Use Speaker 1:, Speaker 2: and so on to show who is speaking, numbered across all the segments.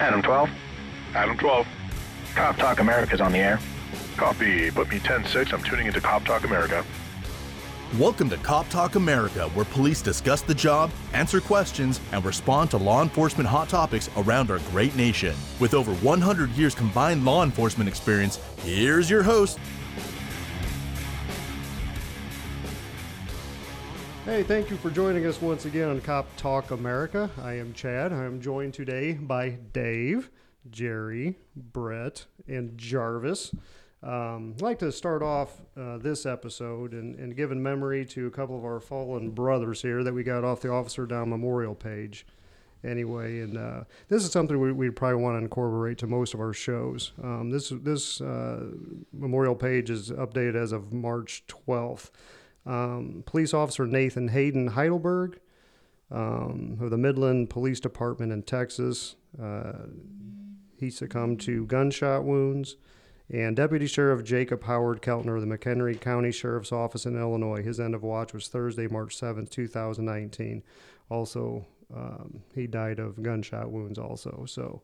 Speaker 1: Adam 12.
Speaker 2: Adam 12.
Speaker 1: Cop Talk America's on the air.
Speaker 2: Copy. Put me 10-6. I'm tuning into Cop Talk America.
Speaker 3: Welcome to Cop Talk America, where police discuss the job, answer questions, and respond to law enforcement hot topics around our great nation. With over 100 years combined law enforcement experience, here's your host.
Speaker 4: Hey, thank you for joining us once again on Cop Talk America. I am Chad. I am joined today by Dave, Jerry, Brett, and Jarvis. Um, I'd like to start off uh, this episode and, and give in memory to a couple of our fallen brothers here that we got off the Officer Down Memorial page. Anyway, and uh, this is something we, we probably want to incorporate to most of our shows. Um, this this uh, memorial page is updated as of March 12th. Um, police officer Nathan Hayden Heidelberg um, of the Midland Police Department in Texas. Uh, he succumbed to gunshot wounds and Deputy Sheriff Jacob Howard Keltner of the McHenry County Sheriff's Office in Illinois. His end of watch was Thursday, March 7, 2019. Also, um, he died of gunshot wounds, also. So,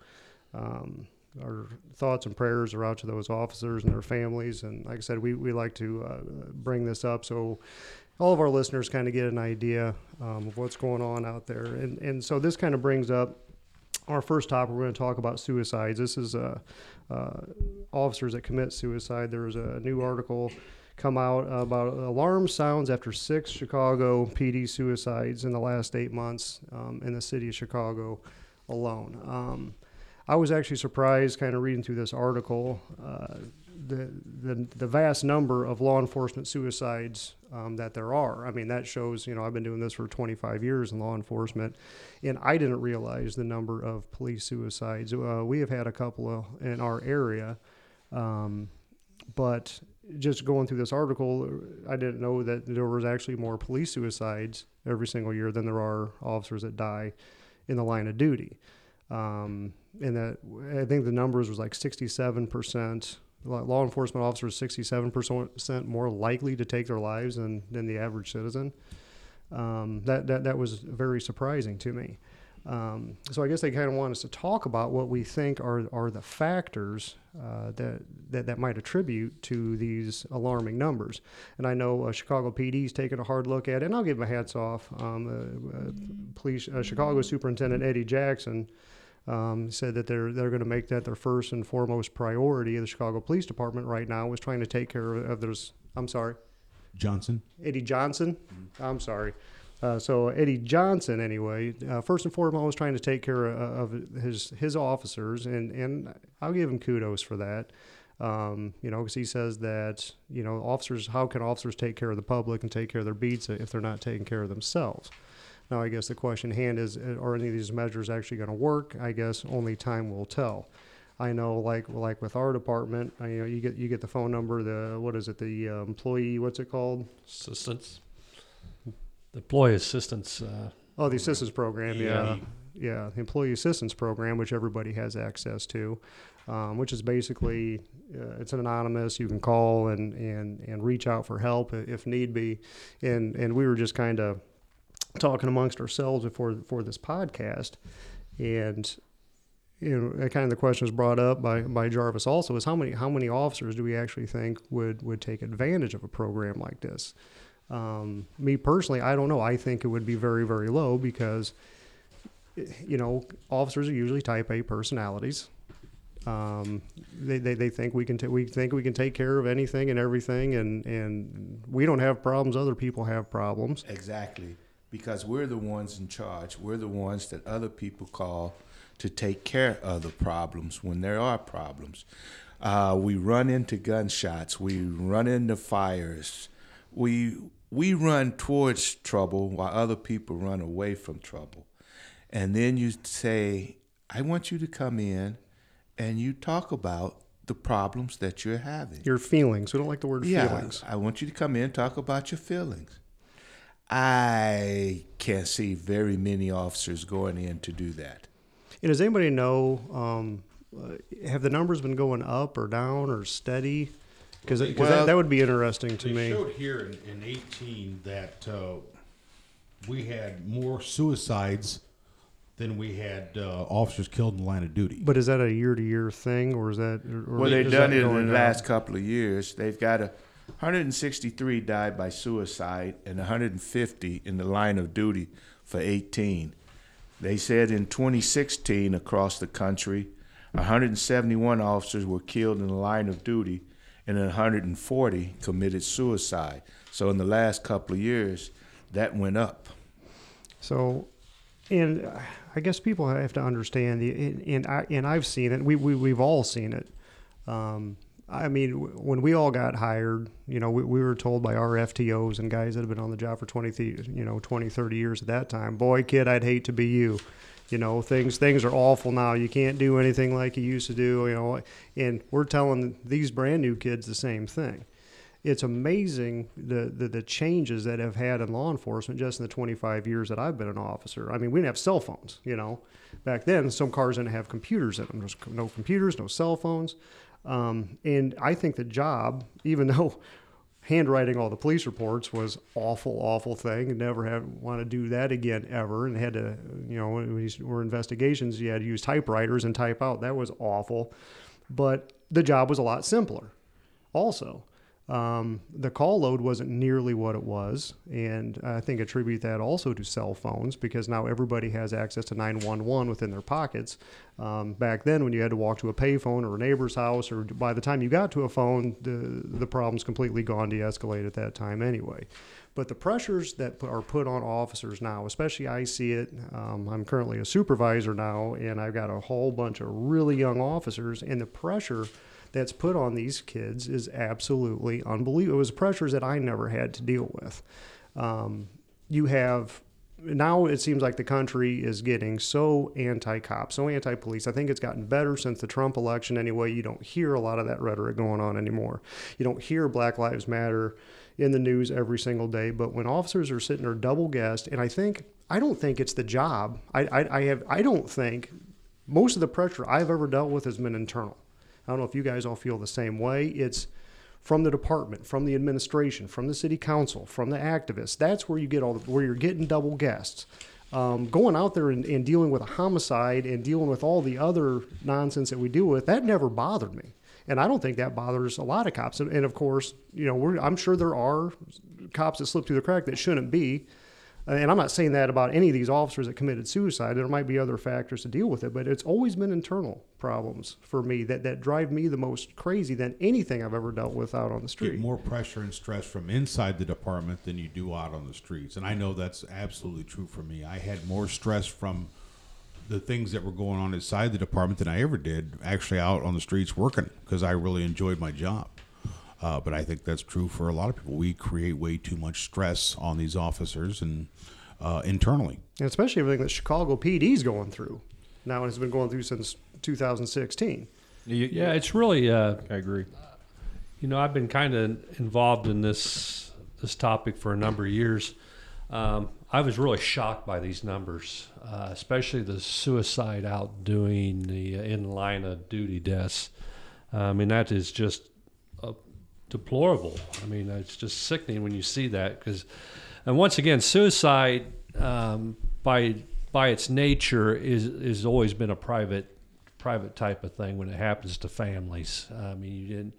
Speaker 4: um, our thoughts and prayers are out to those officers and their families. And like I said, we, we like to uh, bring this up so all of our listeners kind of get an idea um, of what's going on out there. And, and so this kind of brings up our first topic. We're going to talk about suicides. This is uh, uh, officers that commit suicide. There was a new article come out about alarm sounds after six Chicago PD suicides in the last eight months um, in the city of Chicago alone. Um, I was actually surprised, kind of reading through this article, uh, the, the the vast number of law enforcement suicides um, that there are. I mean, that shows. You know, I've been doing this for 25 years in law enforcement, and I didn't realize the number of police suicides. Uh, we have had a couple of in our area, um, but just going through this article, I didn't know that there was actually more police suicides every single year than there are officers that die in the line of duty. Um, and that I think the numbers was like 67 percent law enforcement officers 67% more likely to take their lives than, than the average citizen. Um, that, that, that was very surprising to me. Um, so I guess they kind of want us to talk about what we think are, are the factors uh, that, that that might attribute to these alarming numbers. And I know uh, Chicago PD is taking a hard look at it, and I'll give my hats off. Um, uh, uh police uh, Chicago Superintendent Eddie Jackson um, said that they're they're going to make that their first and foremost priority. The Chicago Police Department right now was trying to take care of, of there's I'm sorry,
Speaker 5: Johnson.
Speaker 4: Eddie Johnson. Mm-hmm. I'm sorry. Uh, so Eddie Johnson, anyway, uh, first and foremost, trying to take care of, of, his his officers, and and I'll give him kudos for that. Um, you know, because he says that you know officers, how can officers take care of the public and take care of their beats if they're not taking care of themselves? Now, I guess the question hand is, uh, are any of these measures actually going to work? I guess only time will tell. I know, like like with our department, I, you know, you get you get the phone number, the what is it, the uh, employee, what's it called?
Speaker 6: Assistance. The employee assistance. Uh,
Speaker 4: oh, the assistance program, yeah, yeah, the employee assistance program, which everybody has access to, um, which is basically uh, it's anonymous. You can call and and and reach out for help if need be, and and we were just kind of talking amongst ourselves before for this podcast, and you know, kind of the question was brought up by, by Jarvis also is how many how many officers do we actually think would would take advantage of a program like this? Um, me personally, I don't know. I think it would be very very low because you know officers are usually Type A personalities. Um, they, they, they think we can t- we think we can take care of anything and everything, and and we don't have problems. Other people have problems.
Speaker 7: Exactly because we're the ones in charge. We're the ones that other people call to take care of the problems when there are problems. Uh, we run into gunshots. We run into fires. We we run towards trouble while other people run away from trouble. And then you say, "I want you to come in, and you talk about the problems that you're having.
Speaker 4: Your feelings. We don't like the word
Speaker 7: yeah,
Speaker 4: feelings.
Speaker 7: I want you to come in and talk about your feelings. I can't see very many officers going in to do that.
Speaker 4: And does anybody know? Um, uh, have the numbers been going up or down or steady? Because well, that, that, would be interesting to
Speaker 5: they
Speaker 4: me.
Speaker 5: They showed here in, in 18 that uh, we had more suicides than we had uh, officers killed in the line of duty.
Speaker 4: But is that a year to year thing, or is that? Or
Speaker 7: Well, they've done it in the
Speaker 4: down?
Speaker 7: last couple of years. They've got a 163 died by suicide and 150 in the line of duty for 18. They said in 2016 across the country, 171 officers were killed in the line of duty and 140 committed suicide. So in the last couple of years, that went up.
Speaker 4: So, and I guess people have to understand and, and I and I've seen it. We we we've all seen it. Um, I mean, when we all got hired, you know, we, we were told by our FTOs and guys that have been on the job for 20, you know, 20, 30 years at that time, boy, kid, I'd hate to be you. You know, things things are awful now. You can't do anything like you used to do. You know, and we're telling these brand new kids the same thing it's amazing the, the, the changes that have had in law enforcement just in the 25 years that I've been an officer. I mean, we didn't have cell phones, you know. Back then, some cars didn't have computers in them. There's no computers, no cell phones. Um, and I think the job, even though handwriting all the police reports was awful, awful thing, and never have want to do that again ever, and had to, you know, when these were investigations, you had to use typewriters and type out. That was awful, but the job was a lot simpler. Also, um, the call load wasn't nearly what it was, and I think attribute that also to cell phones because now everybody has access to 911 within their pockets. Um, back then, when you had to walk to a payphone or a neighbor's house, or by the time you got to a phone, the the problem's completely gone de-escalate at that time anyway. But the pressures that are put on officers now, especially I see it. Um, I'm currently a supervisor now, and I've got a whole bunch of really young officers, and the pressure that's put on these kids is absolutely unbelievable. It was pressures that I never had to deal with. Um, you have now it seems like the country is getting so anti-cop, so anti-police. I think it's gotten better since the Trump election. Anyway, you don't hear a lot of that rhetoric going on anymore. You don't hear Black Lives Matter in the news every single day. But when officers are sitting there double guessed, and I think I don't think it's the job. I, I, I have I don't think most of the pressure I've ever dealt with has been internal. I don't know if you guys all feel the same way. It's from the department, from the administration, from the city council, from the activists. That's where you get all the, where you're getting double guessed. Um, going out there and, and dealing with a homicide and dealing with all the other nonsense that we deal with, that never bothered me. And I don't think that bothers a lot of cops. And, of course, you know, I'm sure there are cops that slip through the crack that shouldn't be. And I'm not saying that about any of these officers that committed suicide. There might be other factors to deal with it, but it's always been internal problems for me that, that drive me the most crazy than anything I've ever dealt with out on the
Speaker 5: get
Speaker 4: street.
Speaker 5: more pressure and stress from inside the department than you do out on the streets. And I know that's absolutely true for me. I had more stress from the things that were going on inside the department than I ever did actually out on the streets working because I really enjoyed my job. Uh, but I think that's true for a lot of people. We create way too much stress on these officers and uh, internally.
Speaker 4: And especially everything that Chicago PD's going through now and has been going through since 2016.
Speaker 6: Yeah, it's really. Uh,
Speaker 8: I agree.
Speaker 6: you know, I've been kind of involved in this this topic for a number of years. Um, I was really shocked by these numbers, uh, especially the suicide outdoing the uh, in line of duty deaths. I mean, that is just uh, deplorable. I mean, it's just sickening when you see that because, and once again, suicide um, by by its nature is is always been a private private type of thing when it happens to families. I mean, you didn't.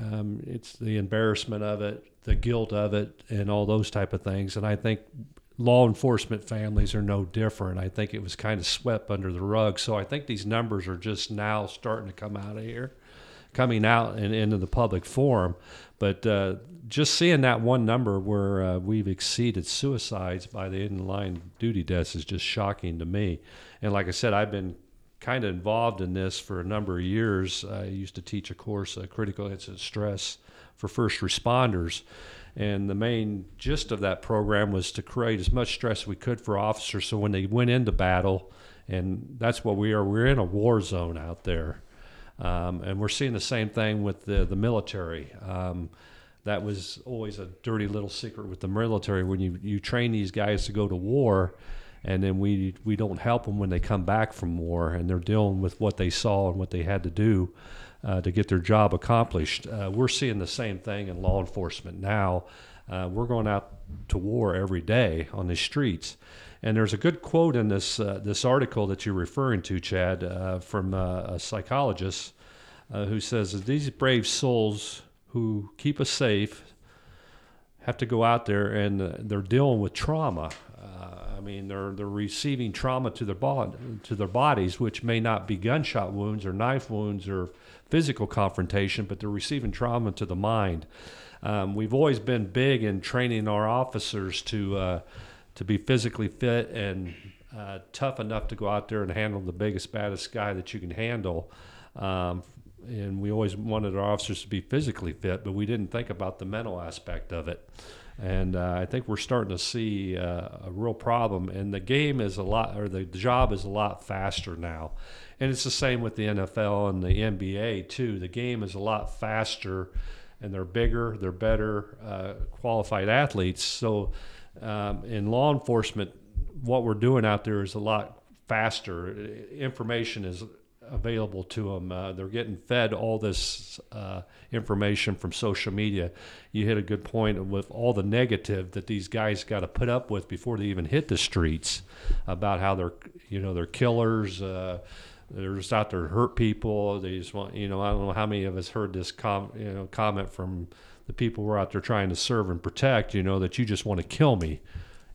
Speaker 6: Um, it's the embarrassment of it, the guilt of it, and all those type of things. And I think law enforcement families are no different. I think it was kind of swept under the rug. So I think these numbers are just now starting to come out of here, coming out and into the public forum. But uh, just seeing that one number where uh, we've exceeded suicides by the in-line duty deaths is just shocking to me. And like I said, I've been kind of involved in this for a number of years. I used to teach a course, uh, critical incident stress for first responders. And the main gist of that program was to create as much stress as we could for officers so when they went into battle, and that's what we are, we're in a war zone out there. Um, and we're seeing the same thing with the, the military. Um, that was always a dirty little secret with the military when you, you train these guys to go to war and then we we don't help them when they come back from war and they're dealing with what they saw and what they had to do uh, to get their job accomplished. Uh, we're seeing the same thing in law enforcement now. Uh, we're going out to war every day on the streets, And there's a good quote in this uh, this article that you're referring to, Chad, uh, from uh, a psychologist uh, who says these brave souls who keep us safe have to go out there and uh, they're dealing with trauma. Uh, I mean, they're they're receiving trauma to their bod- to their bodies, which may not be gunshot wounds or knife wounds or physical confrontation, but they're receiving trauma to the mind. Um, we've always been big in training our officers to to be physically fit and uh, tough enough to go out there and handle the biggest, baddest guy that you can handle. Um, and we always wanted our officers to be physically fit, but we didn't think about the mental aspect of it. And uh, I think we're starting to see uh, a real problem. And the game is a lot, or the job is a lot faster now. And it's the same with the NFL and the NBA too. The game is a lot faster, and they're bigger, they're better uh, qualified athletes. So um, in law enforcement, what we're doing out there is a lot faster. Information is available to them. Uh, they're getting fed all this uh, information from social media. You hit a good point with all the negative that these guys got to put up with before they even hit the streets about how they're, you know, they're killers. Uh, they're just out there to hurt people. They just want, you know, I don't know how many of us heard this com- you know, comment from the people we're out there trying to serve and protect, you know, that you just want to kill me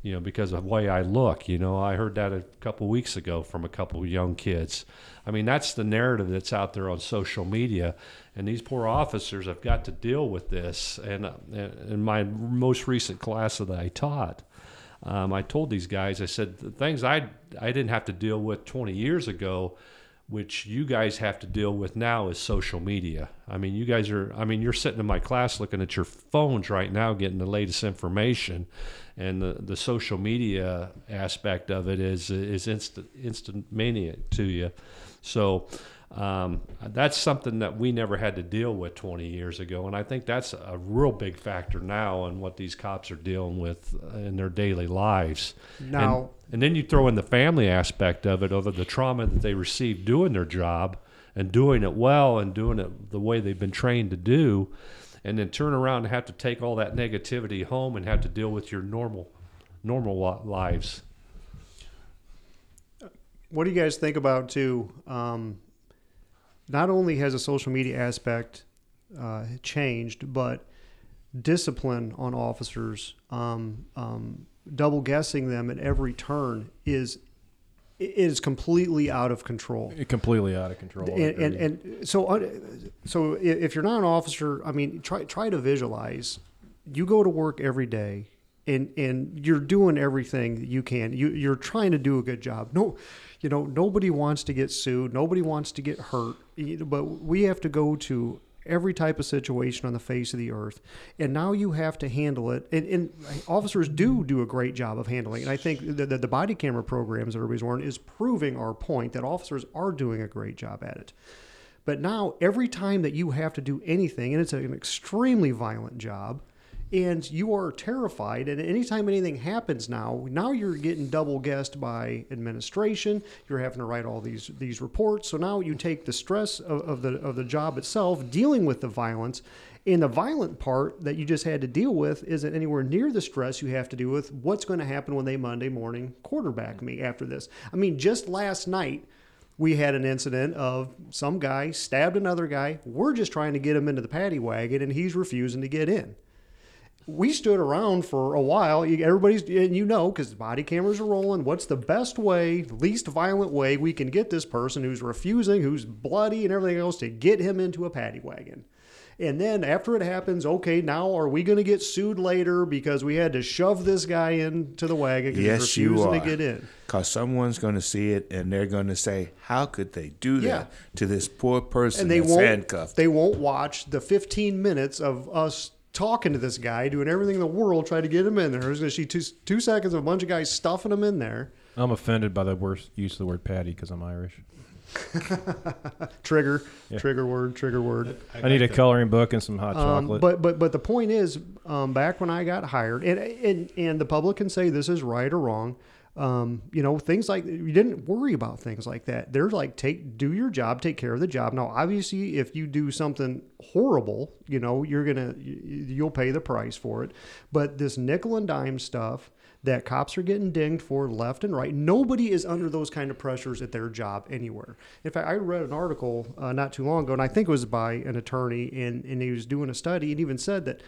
Speaker 6: you know, because of the way I look. You know, I heard that a couple weeks ago from a couple young kids. I mean, that's the narrative that's out there on social media, and these poor officers have got to deal with this. And uh, in my most recent class that I taught, um, I told these guys, I said, the things I I didn't have to deal with 20 years ago which you guys have to deal with now is social media. I mean, you guys are, I mean, you're sitting in my class looking at your phones right now, getting the latest information, and the, the social media aspect of it is is instant instant mania to you. So um, that's something that we never had to deal with 20 years ago, and I think that's a real big factor now in what these cops are dealing with in their daily lives.
Speaker 4: Now,
Speaker 6: and, then you throw in the family aspect of it, over the trauma that they received doing their job and doing it well and doing it the way they've been trained to do, and then turn around and have to take all that negativity home and have to deal with your normal, normal lives.
Speaker 4: What do you guys think about too? Um, not only has the social media aspect uh, changed, but discipline on officers, um, um, double guessing them at every turn is is completely out of control.
Speaker 8: It Completely out of control.
Speaker 4: And, and, and so uh, so if you're not an officer, I mean, try try to visualize. You go to work every day, and and you're doing everything that you can. You you're trying to do a good job. No you know, nobody wants to get sued, nobody wants to get hurt, but we have to go to every type of situation on the face of the earth. And now you have to handle it. And, and officers do do a great job of handling it. And I think that the, the body camera programs that everybody's wearing is proving our point that officers are doing a great job at it. But now, every time that you have to do anything, and it's an extremely violent job, and you are terrified. And anytime anything happens now, now you're getting double guessed by administration. You're having to write all these these reports. So now you take the stress of, of the of the job itself, dealing with the violence. And the violent part that you just had to deal with isn't anywhere near the stress you have to deal with what's going to happen when they Monday morning quarterback me after this. I mean, just last night, we had an incident of some guy stabbed another guy. We're just trying to get him into the paddy wagon, and he's refusing to get in we stood around for a while. Everybody's, and you know, because body cameras are rolling. What's the best way, least violent way we can get this person who's refusing, who's bloody and everything else, to get him into a paddy wagon? And then after it happens, okay, now are we going to get sued later because we had to shove this guy into the wagon because
Speaker 7: yes,
Speaker 4: he's refusing
Speaker 7: you are.
Speaker 4: to get in?
Speaker 7: Because someone's going to see it and they're going to say, "How could they do that to this poor person
Speaker 4: And they won't.
Speaker 7: handcuffed?"
Speaker 4: They won't watch the 15 minutes of us talking to this guy, doing everything in the world, trying to get him in there. There's going to see two, two seconds of a bunch of guys stuffing him in there.
Speaker 8: I'm offended by the worst use of the word paddy because I'm Irish.
Speaker 4: Trigger,
Speaker 8: Yeah.
Speaker 4: trigger word, trigger word.
Speaker 8: I, need a coloring book and some hot
Speaker 4: Um,
Speaker 8: chocolate.
Speaker 4: but but but the point is, um, back when I got hired, and and and the public can say this is right or wrong. Um, you know, things like you didn't worry about things like that. They're like take do your job, take care of the job. Now, obviously, if you do something horrible, you know, you're gonna you- you'll pay the price for it. But this nickel and dime stuff. that cops are getting dinged for left and right. Nobody is under those kind of pressures at their job anywhere. In fact, I read an article uh, not too long ago, and I think it was by an attorney, and, and he was doing a study and even said that,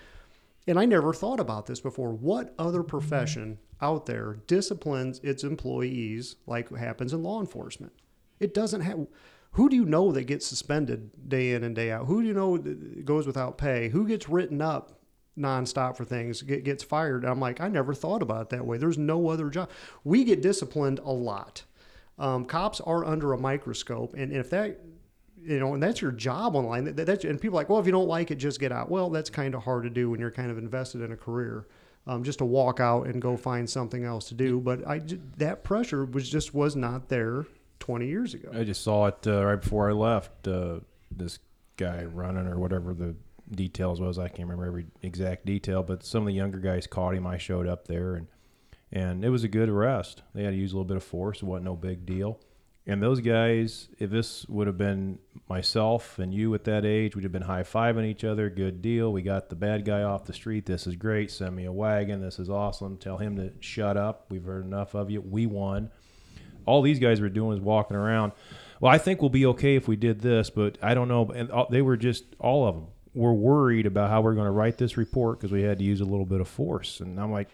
Speaker 4: and I never thought about this before. What other profession out there disciplines its employees like happens in law enforcement? It doesn't have. Who do you know that gets suspended day in and day out? Who do you know goes without pay? Who gets written up nonstop for things, get, gets fired? I'm like, I never thought about it that way. There's no other job. We get disciplined a lot. Um, cops are under a microscope, and if that you know, and that's your job online. That, that's, and people are like, well, if you don't like it, just get out. Well, that's kind of hard to do when you're kind of invested in a career. Um, just to walk out and go find something else to do, but I that pressure was just was not there 20 years ago.
Speaker 8: I just saw it uh, right before I left. Uh, this guy running or whatever the details was. I can't remember every exact detail, but some of the younger guys caught him. I showed up there and and it was a good arrest. They had to use a little bit of force. It wasn't no big deal. And those guys, if this would have been myself and you at that age, we'd have been high fiving each other. Good deal. We got the bad guy off the street. This is great. Send me a wagon. This is awesome. Tell him to shut up. We've heard enough of you. We won. All these guys were doing is walking around. Well, I think we'll be okay if we did this, but I don't know. And they were just all of them were worried about how we're going to write this report because we had to use a little bit of force. And I'm like,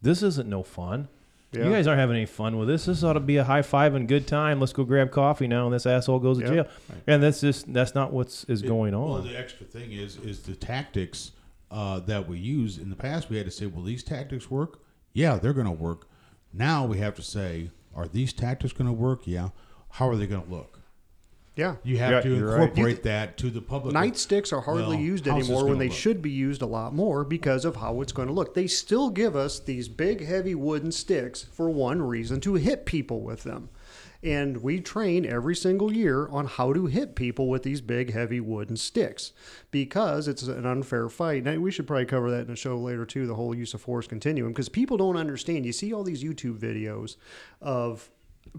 Speaker 8: this isn't no fun.
Speaker 4: Yeah.
Speaker 8: You guys aren't having any fun with this. This ought to be a high five and good time. Let's go grab coffee now, and this asshole goes to
Speaker 4: Yeah.
Speaker 8: jail. And that's just that's not what's is going on.
Speaker 5: Well, the extra thing is is the tactics uh, that we use. In the past, we had to say, "Well, these tactics work. Yeah, they're going to work." Now we have to say, "Are these tactics going to work? Yeah. How are they going to look?"
Speaker 4: Yeah.
Speaker 5: You have
Speaker 8: Yeah,
Speaker 5: to
Speaker 8: you're right.
Speaker 5: incorporate that to the public.
Speaker 4: Nightsticks are hardly
Speaker 5: Well,
Speaker 4: used anymore when they
Speaker 5: look?
Speaker 4: should be used a lot more because of how it's going to look. They still give us these big, heavy wooden sticks for one reason to hit people with them. And we train every single year on how to hit people with these big, heavy wooden sticks because it's an unfair fight. Now, we should probably cover that in a show later, too the whole use of force continuum because people don't understand. You see all these YouTube videos of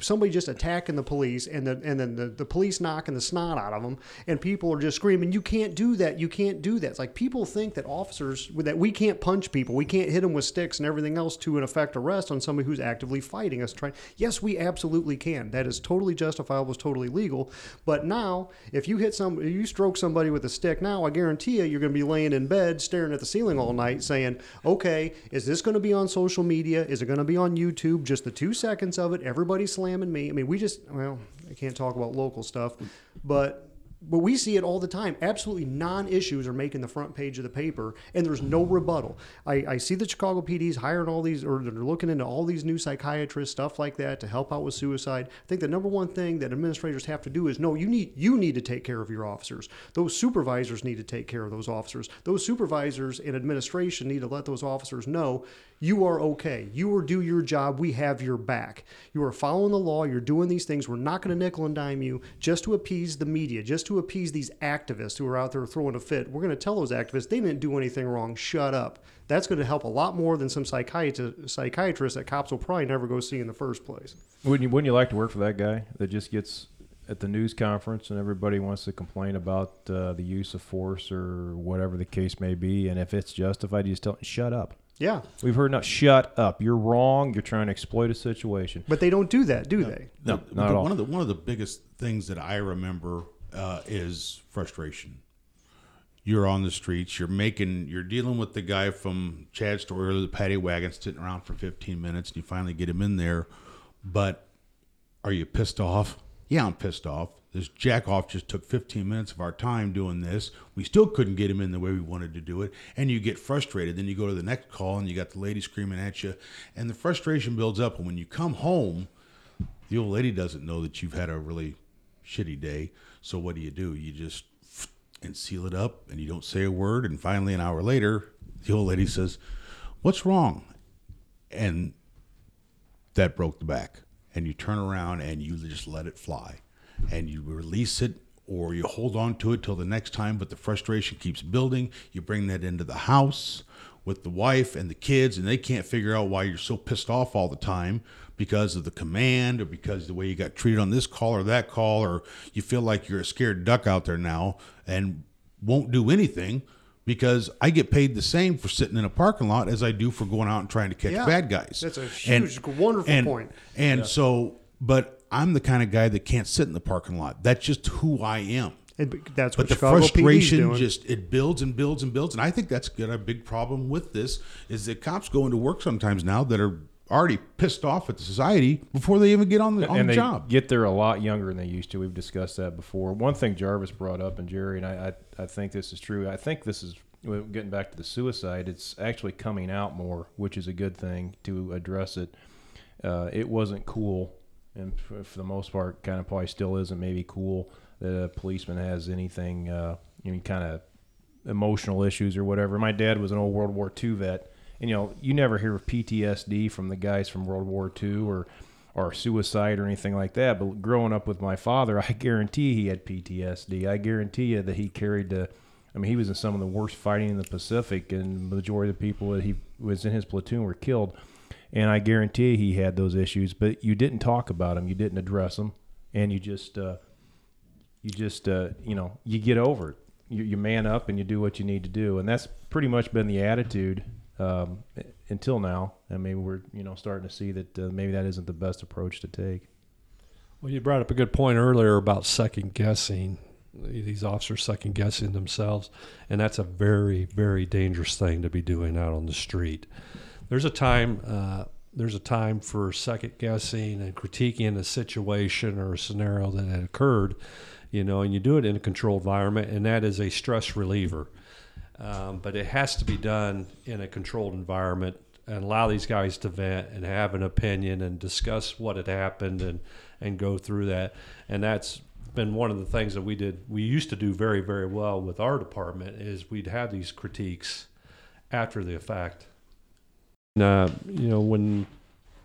Speaker 4: somebody just attacking the police and the, and then the, the police knocking the snot out of them and people are just screaming you can't do that. You can't do that. It's like people think that officers that we can't punch people. We can't hit them with sticks and everything else to an effect arrest on somebody who's actively fighting us trying yes we absolutely can. That is totally justifiable. Is totally legal. But now if you hit some you stroke somebody with a stick now i guarantee you you're going to be laying in bed staring at the ceiling all night saying okay is this going to be on social media? Is it going to be on youtube? Just the two seconds of it everybody slamming me i mean we just well i can't talk about local stuff mm. but but we see it all the time. Absolutely non-issues are making the front page of the paper, and there's no rebuttal. I, I see the Chicago PD's hiring all these, or they're looking into all these new psychiatrists, stuff like that, to help out with suicide. I think the number one thing that administrators have to do is no, you need you need to take care of your officers. Those supervisors need to take care of those officers. Those supervisors and administration need to let those officers know you are okay. You are do your job. We have your back. You are following the law. You're doing these things. We're not going to nickel and dime you just to appease the media, just to appease these activists who are out there throwing a fit. We're going to tell those activists they didn't do anything wrong. Shut up. That's going to help a lot more than some psychiatrist, psychiatrists that cops will probably never go see in the first place.
Speaker 8: Wouldn't you, wouldn't you like to work for that guy that just gets at the news conference and everybody wants to complain about uh, the use of force or whatever the case may be, and if it's justified, you just tell shut up.
Speaker 4: Yeah,
Speaker 8: We've heard enough. Shut up. You're wrong. You're trying to exploit a situation.
Speaker 4: but they don't do that, do they?
Speaker 8: No,
Speaker 5: The-
Speaker 8: not
Speaker 5: the-
Speaker 8: at all.
Speaker 5: One of the one of the biggest things that I remember uh, is frustration. You're on the streets. You're making. You're dealing with the guy from Chad's story or the paddy wagon sitting around for 15 minutes, and you finally get him in there. But are you pissed off? Yeah, I'm pissed off. This jack off just took 15 minutes of our time doing this. We still couldn't get him in the way we wanted to do it. And you get frustrated. Then you go to the next call and you got the lady screaming at you. And the frustration builds up. And when you come home, the old lady doesn't know that you've had a really shitty day. So what do you do? You just and seal it up and you don't say a word. And finally, an hour later, the old lady says, What's wrong? And that broke the back. And you turn around and you just let it fly. And you release it or you hold on to it till the next time, but the frustration keeps building. You bring that into the house with the wife and the kids, and they can't figure out why you're so pissed off all the time because of the command or because the way you got treated on this call or that call, or you feel like you're a scared duck out there now and won't do anything because I get paid the same for sitting in a parking lot as I do for going out and trying to catch
Speaker 4: Yeah.
Speaker 5: bad guys.
Speaker 4: That's a huge, wonderful
Speaker 5: and,
Speaker 4: point.
Speaker 5: And so, but I'm the kind of guy that can't sit in the parking lot. That's just who I am.
Speaker 4: And b- that's
Speaker 5: But
Speaker 4: what
Speaker 5: the
Speaker 4: Chicago
Speaker 5: frustration just it builds and builds and builds, and I think that's got a big problem with this. Is that cops go into work sometimes now that are already pissed off at the society before they even get on the on
Speaker 8: and
Speaker 5: the
Speaker 8: they
Speaker 5: job.
Speaker 8: get there a lot younger than they used to. We've discussed that before. One thing Jarvis brought up, and Jerry, and I, I, I think this is true. I think this is getting back to the suicide. It's actually coming out more, which is a good thing to address it. Uh, it wasn't cool, and for, for the most part, kind of probably still isn't maybe cool that a policeman has anything, uh, any kind of emotional issues or whatever. My dad was an old World War II vet, and you know, you never hear of PTSD from the guys from World War II or or suicide or anything like that. But growing up with my father, I guarantee he had PTSD. I guarantee you that he carried the. I mean, he was in some of the worst fighting in the Pacific, and the majority of the people that he was in his platoon were killed. And I guarantee he had those issues, but you didn't talk about them, you didn't address them, and you just, uh, you just, uh, you know, you get over it. You, you man up and you do what you need to do, and that's pretty much been the attitude um, until now. And maybe we're, you know, starting to see that uh, maybe that isn't the best approach to take.
Speaker 6: Well, you brought up a good point earlier about second guessing. These officers second guessing themselves, and that's a very, very dangerous thing to be doing out on the street. There's a time. Uh, there's a time for second guessing and critiquing a situation or a scenario that had occurred, you know, and you do it in a controlled environment, and that is a stress reliever. Um, but it has to be done in a controlled environment and allow these guys to vent and have an opinion and discuss what had happened and and go through that. And that's been one of the things that we did. We used to do very very well with our department is we'd have these critiques after the fact. Uh, you know when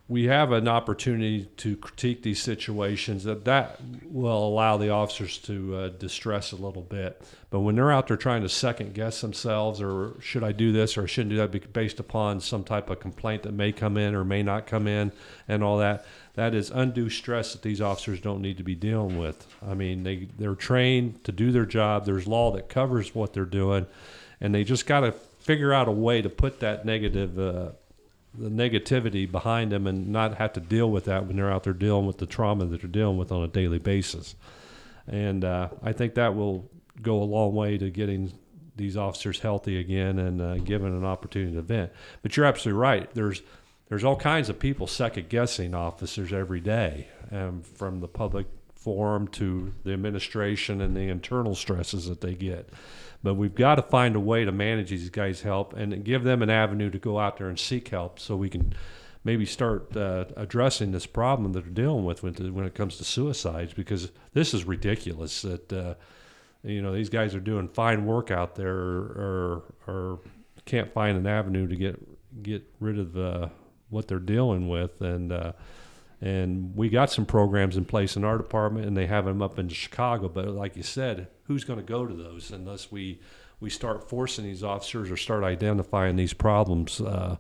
Speaker 6: we have an opportunity to critique these situations. That that will allow the officers to uh, distress a little bit. But when they're out there trying to second guess themselves or should i do this or shouldn't do that based upon some type of complaint that may come in or may not come in and all that that is undue stress that these officers don't need to be dealing with. I mean they they're trained to do their job. There's law that covers what they're doing. And they just got to figure out a way to put that negative uh, the negativity behind them and not have to deal with that when they're out there dealing with the trauma that they're dealing with on a daily basis. And uh, I think that will go a long way to getting these officers healthy again and uh, given an opportunity to vent. But you're absolutely right. There's there's all kinds of people second guessing officers every day, um, from the public forum to the administration and the internal stresses that they get. But we've got to find a way to manage these guys' help and give them an avenue to go out there and seek help, so we can maybe start uh, addressing this problem that they're dealing with when, it comes to suicides. Because this is ridiculous that uh, you know these guys are doing fine work out there, or, or can't find an avenue to get get rid of uh, what they're dealing with, and uh, and we got some programs in place in our department, and they have them up in Chicago. But like you said, who's going to go to those unless we we start forcing these officers or start identifying these problems uh,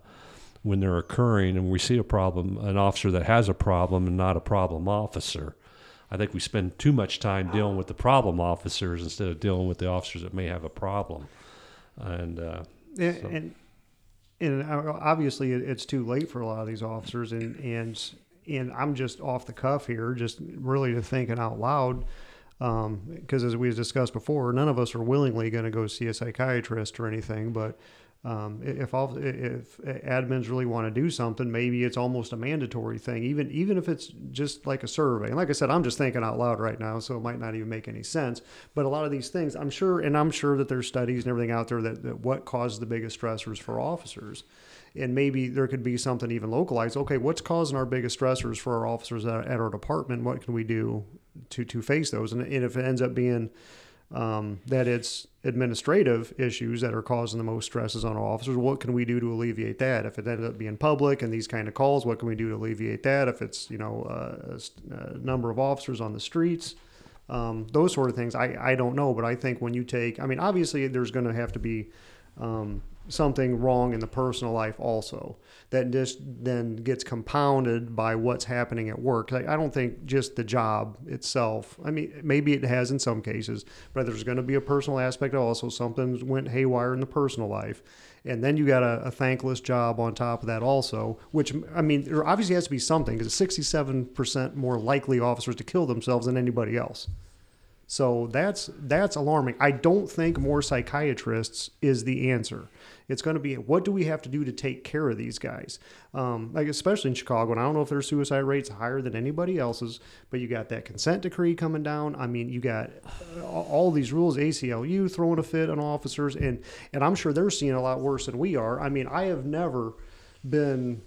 Speaker 6: when they're occurring, and we see a problem, an officer that has a problem, and not a problem officer. I think we spend too much time dealing with the problem officers instead of dealing with the officers that may have a problem. And uh,
Speaker 4: and,
Speaker 6: so-
Speaker 4: and and uh, obviously it's too late for a lot of these officers and and and I'm just off the cuff here just really to thinking out loud because as we discussed before none of us are willingly going to go see a psychiatrist or anything but um, if all, if admins really want to do something, maybe it's almost a mandatory thing, even even if it's just like a survey. And like I said, I'm just thinking out loud right now, so it might not even make any sense. But a lot of these things, I'm sure, and I'm sure that there's studies and everything out there that, that what causes the biggest stressors for officers. And maybe there could be something even localized. Okay, what's causing our biggest stressors for our officers at our department? What can we do to to face those? And, and if it ends up being um, that it's administrative issues that are causing the most stresses on officers. What can we do to alleviate that? If it ended up being public and these kind of calls, what can we do to alleviate that? If it's you know uh, a number of officers on the streets, um, those sort of things, I, I don't know. But I think when you take, I mean, obviously there's going to have to be um, something wrong in the personal life also that just then gets compounded by what's happening at work. I, don't think just the job itself. I mean, maybe it has in some cases, but there's going to be a personal aspect also. Something went haywire in the personal life, and then you got a, a thankless job on top of that also. Which I mean, there obviously has to be something because 67 percent more likely officers to kill themselves than anybody else. So that's that's alarming. I don't think more psychiatrists is the answer. It's going to be what do we have to do to take care of these guys, um, like especially in Chicago. And I don't know if their suicide rates higher than anybody else's, but you got that consent decree coming down. I mean, you got all these rules, ACLU throwing a fit on officers, and and I'm sure they're seeing a lot worse than we are. I mean, I have never been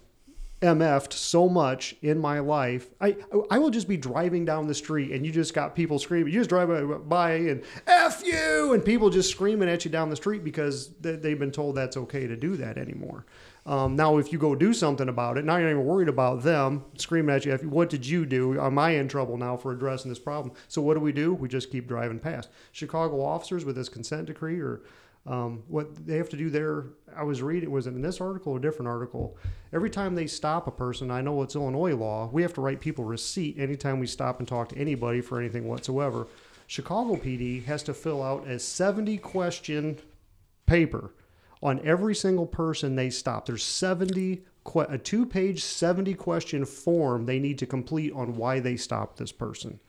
Speaker 4: MF'd so much in my life. I I will just be driving down the street and you just got people screaming. You just drive by and F you and people just screaming at you down the street because they've been told that's okay to do that anymore. Um, now, if you go do something about it, now you're not even worried about them screaming at you. What did you do? Am I in trouble now for addressing this problem? So what do we do? We just keep driving past. Chicago officers with this consent decree or um, what they have to do there, I was reading, was in this article or a different article? Every time they stop a person, I know it's Illinois law, we have to write people receipt anytime we stop and talk to anybody for anything whatsoever. Chicago PD has to fill out a 70 question paper on every single person they stop. There's 70 a two page 70 question form they need to complete on why they stopped this person.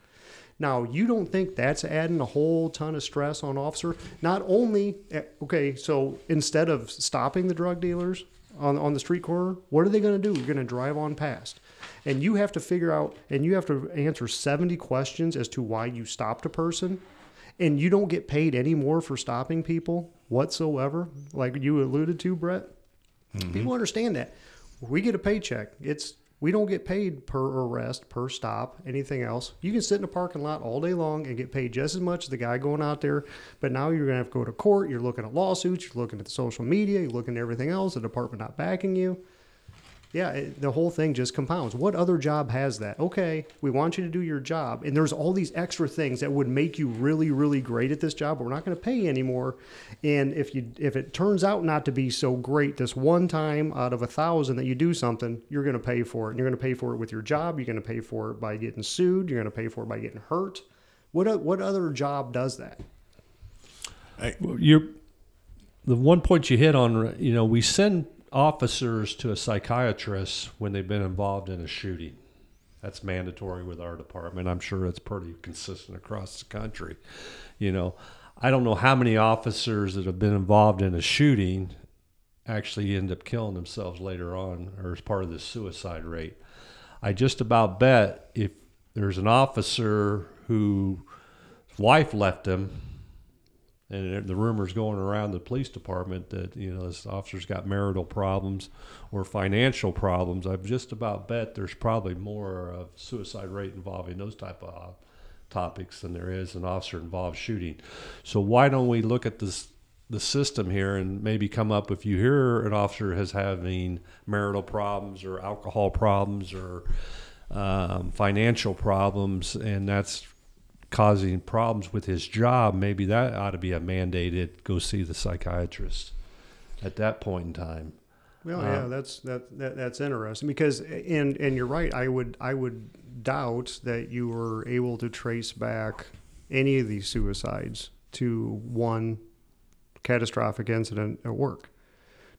Speaker 4: Now, you don't think that's adding a whole ton of stress on officer? Not only, eh, okay, so instead of stopping the drug dealers on, on the street corner, what are they going to do? You're going to drive on past. And you have to figure out, and you have to answer 70 questions as to why you stopped a person. And you don't get paid any more for stopping people whatsoever, like you alluded to, Brett. Mm-hmm. People understand that. We get a paycheck. It's we don't get paid per arrest, per stop, anything else. You can sit in a parking lot all day long and get paid just as much as the guy going out there. But now you're going to have to go to court. You're looking at lawsuits. You're looking at the social media. You're looking at everything else. The department not backing you yeah, it, the whole thing just compounds. What other job has that? Okay, we want you to do your job, and there's all these extra things that would make you really, really great at this job. But we're not going to pay you anymore. And if you if it turns out not to be so great this one time out of a thousand that you do something, you're going to pay for it. And you're going to pay for it with your job. You're going to pay for it by getting sued. You're going to pay for it by getting hurt. What what other job does that?
Speaker 6: you're the one point you hit on. You know, we send officers to a psychiatrist when they've been involved in a shooting. That's mandatory with our department. I'm sure it's pretty consistent across the country. You know, I don't know how many officers that have been involved in a shooting actually end up killing themselves later on or as part of the suicide rate. I just about bet if there's an officer whose wife left him and the rumors going around the police department that you know this officer's got marital problems or financial problems. I've just about bet there's probably more of suicide rate involving those type of uh, topics than there is an officer involved shooting. So why don't we look at this the system here and maybe come up if you hear an officer has having marital problems or alcohol problems or um, financial problems and that's causing problems with his job, maybe that ought to be a mandated go see the psychiatrist at that point in time.
Speaker 4: Well, yeah, uh, that's that, that that's interesting because and and you're right. I would I would doubt that you were able to trace back any of these suicides to one catastrophic incident at work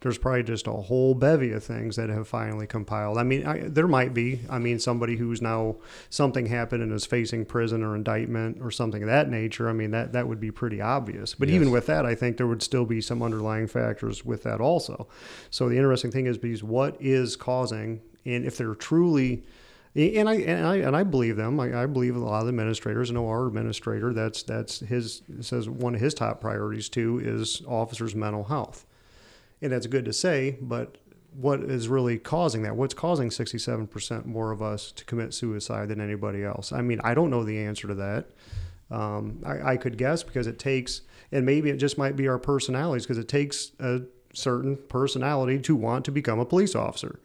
Speaker 4: there's probably just a whole bevy of things that have finally compiled. I mean, I, there might be. I mean, somebody who's now something happened and is facing prison or indictment or something of that nature. I mean, that that would be pretty obvious. But yes. even with that, I think there would still be some underlying factors with that also. So the interesting thing is, because what is causing, and if they're truly and I and I and I believe them. I, I, believe a lot of the administrators. I know our administrator. That's that's his says one of his top priorities too is officers' mental health and that's good to say, but what is really causing that? What's causing 67% more of us to commit suicide than anybody else? I mean, I don't know the answer to that. Um, I, I, could guess because it takes, and maybe it just might be our personalities because it takes a certain personality to want to become a police officer.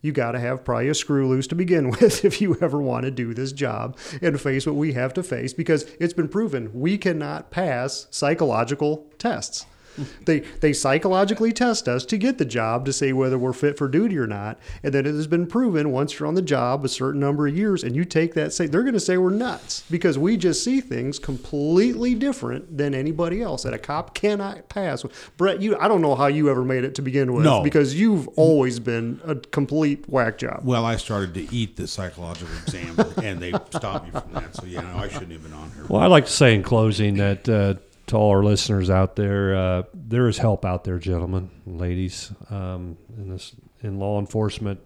Speaker 4: You got to have probably a screw loose to begin with if you ever want to do this job and face what we have to face because it's been proven we cannot pass psychological tests. They they psychologically test us to get the job to say whether we're fit for duty or not. And then it has been proven once you're on the job a certain number of years and you take that say they're going to say we're nuts because we just see things completely different than anybody else that a cop cannot pass. Brett, you I don't know how you ever made it to begin with
Speaker 5: No.
Speaker 4: because you've always been a complete whack job.
Speaker 5: Well, I started to eat the psychological exam, and they stopped me from that. So yeah, no, I shouldn't have been on here.
Speaker 6: Well, I'd like to say in closing that uh, to all our listeners out there, uh, there is help out there, gentlemen, ladies, um, in this in law enforcement.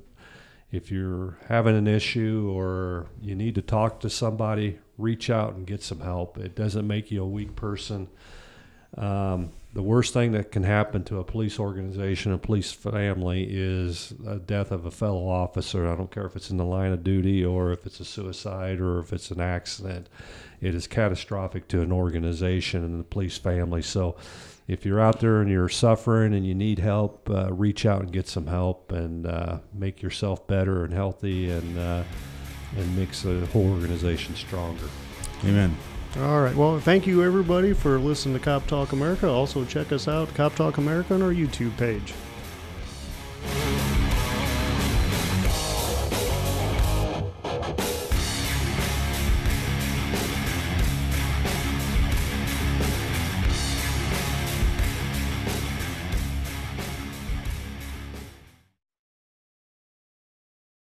Speaker 6: If you're having an issue or you need to talk to somebody, reach out and get some help. It doesn't make you a weak person. Um, the worst thing that can happen to a police organization, a police family, is a death of a fellow officer. I don't care if it's in the line of duty or if it's a suicide or if it's an accident. It is catastrophic to an organization and the police family. So, if you're out there and you're suffering and you need help, uh, reach out and get some help and uh, make yourself better and healthy and uh, and makes the whole organization stronger.
Speaker 5: Amen.
Speaker 4: All right. Well, thank you everybody for listening to Cop Talk America. Also, check us out, Cop Talk America, on our YouTube page.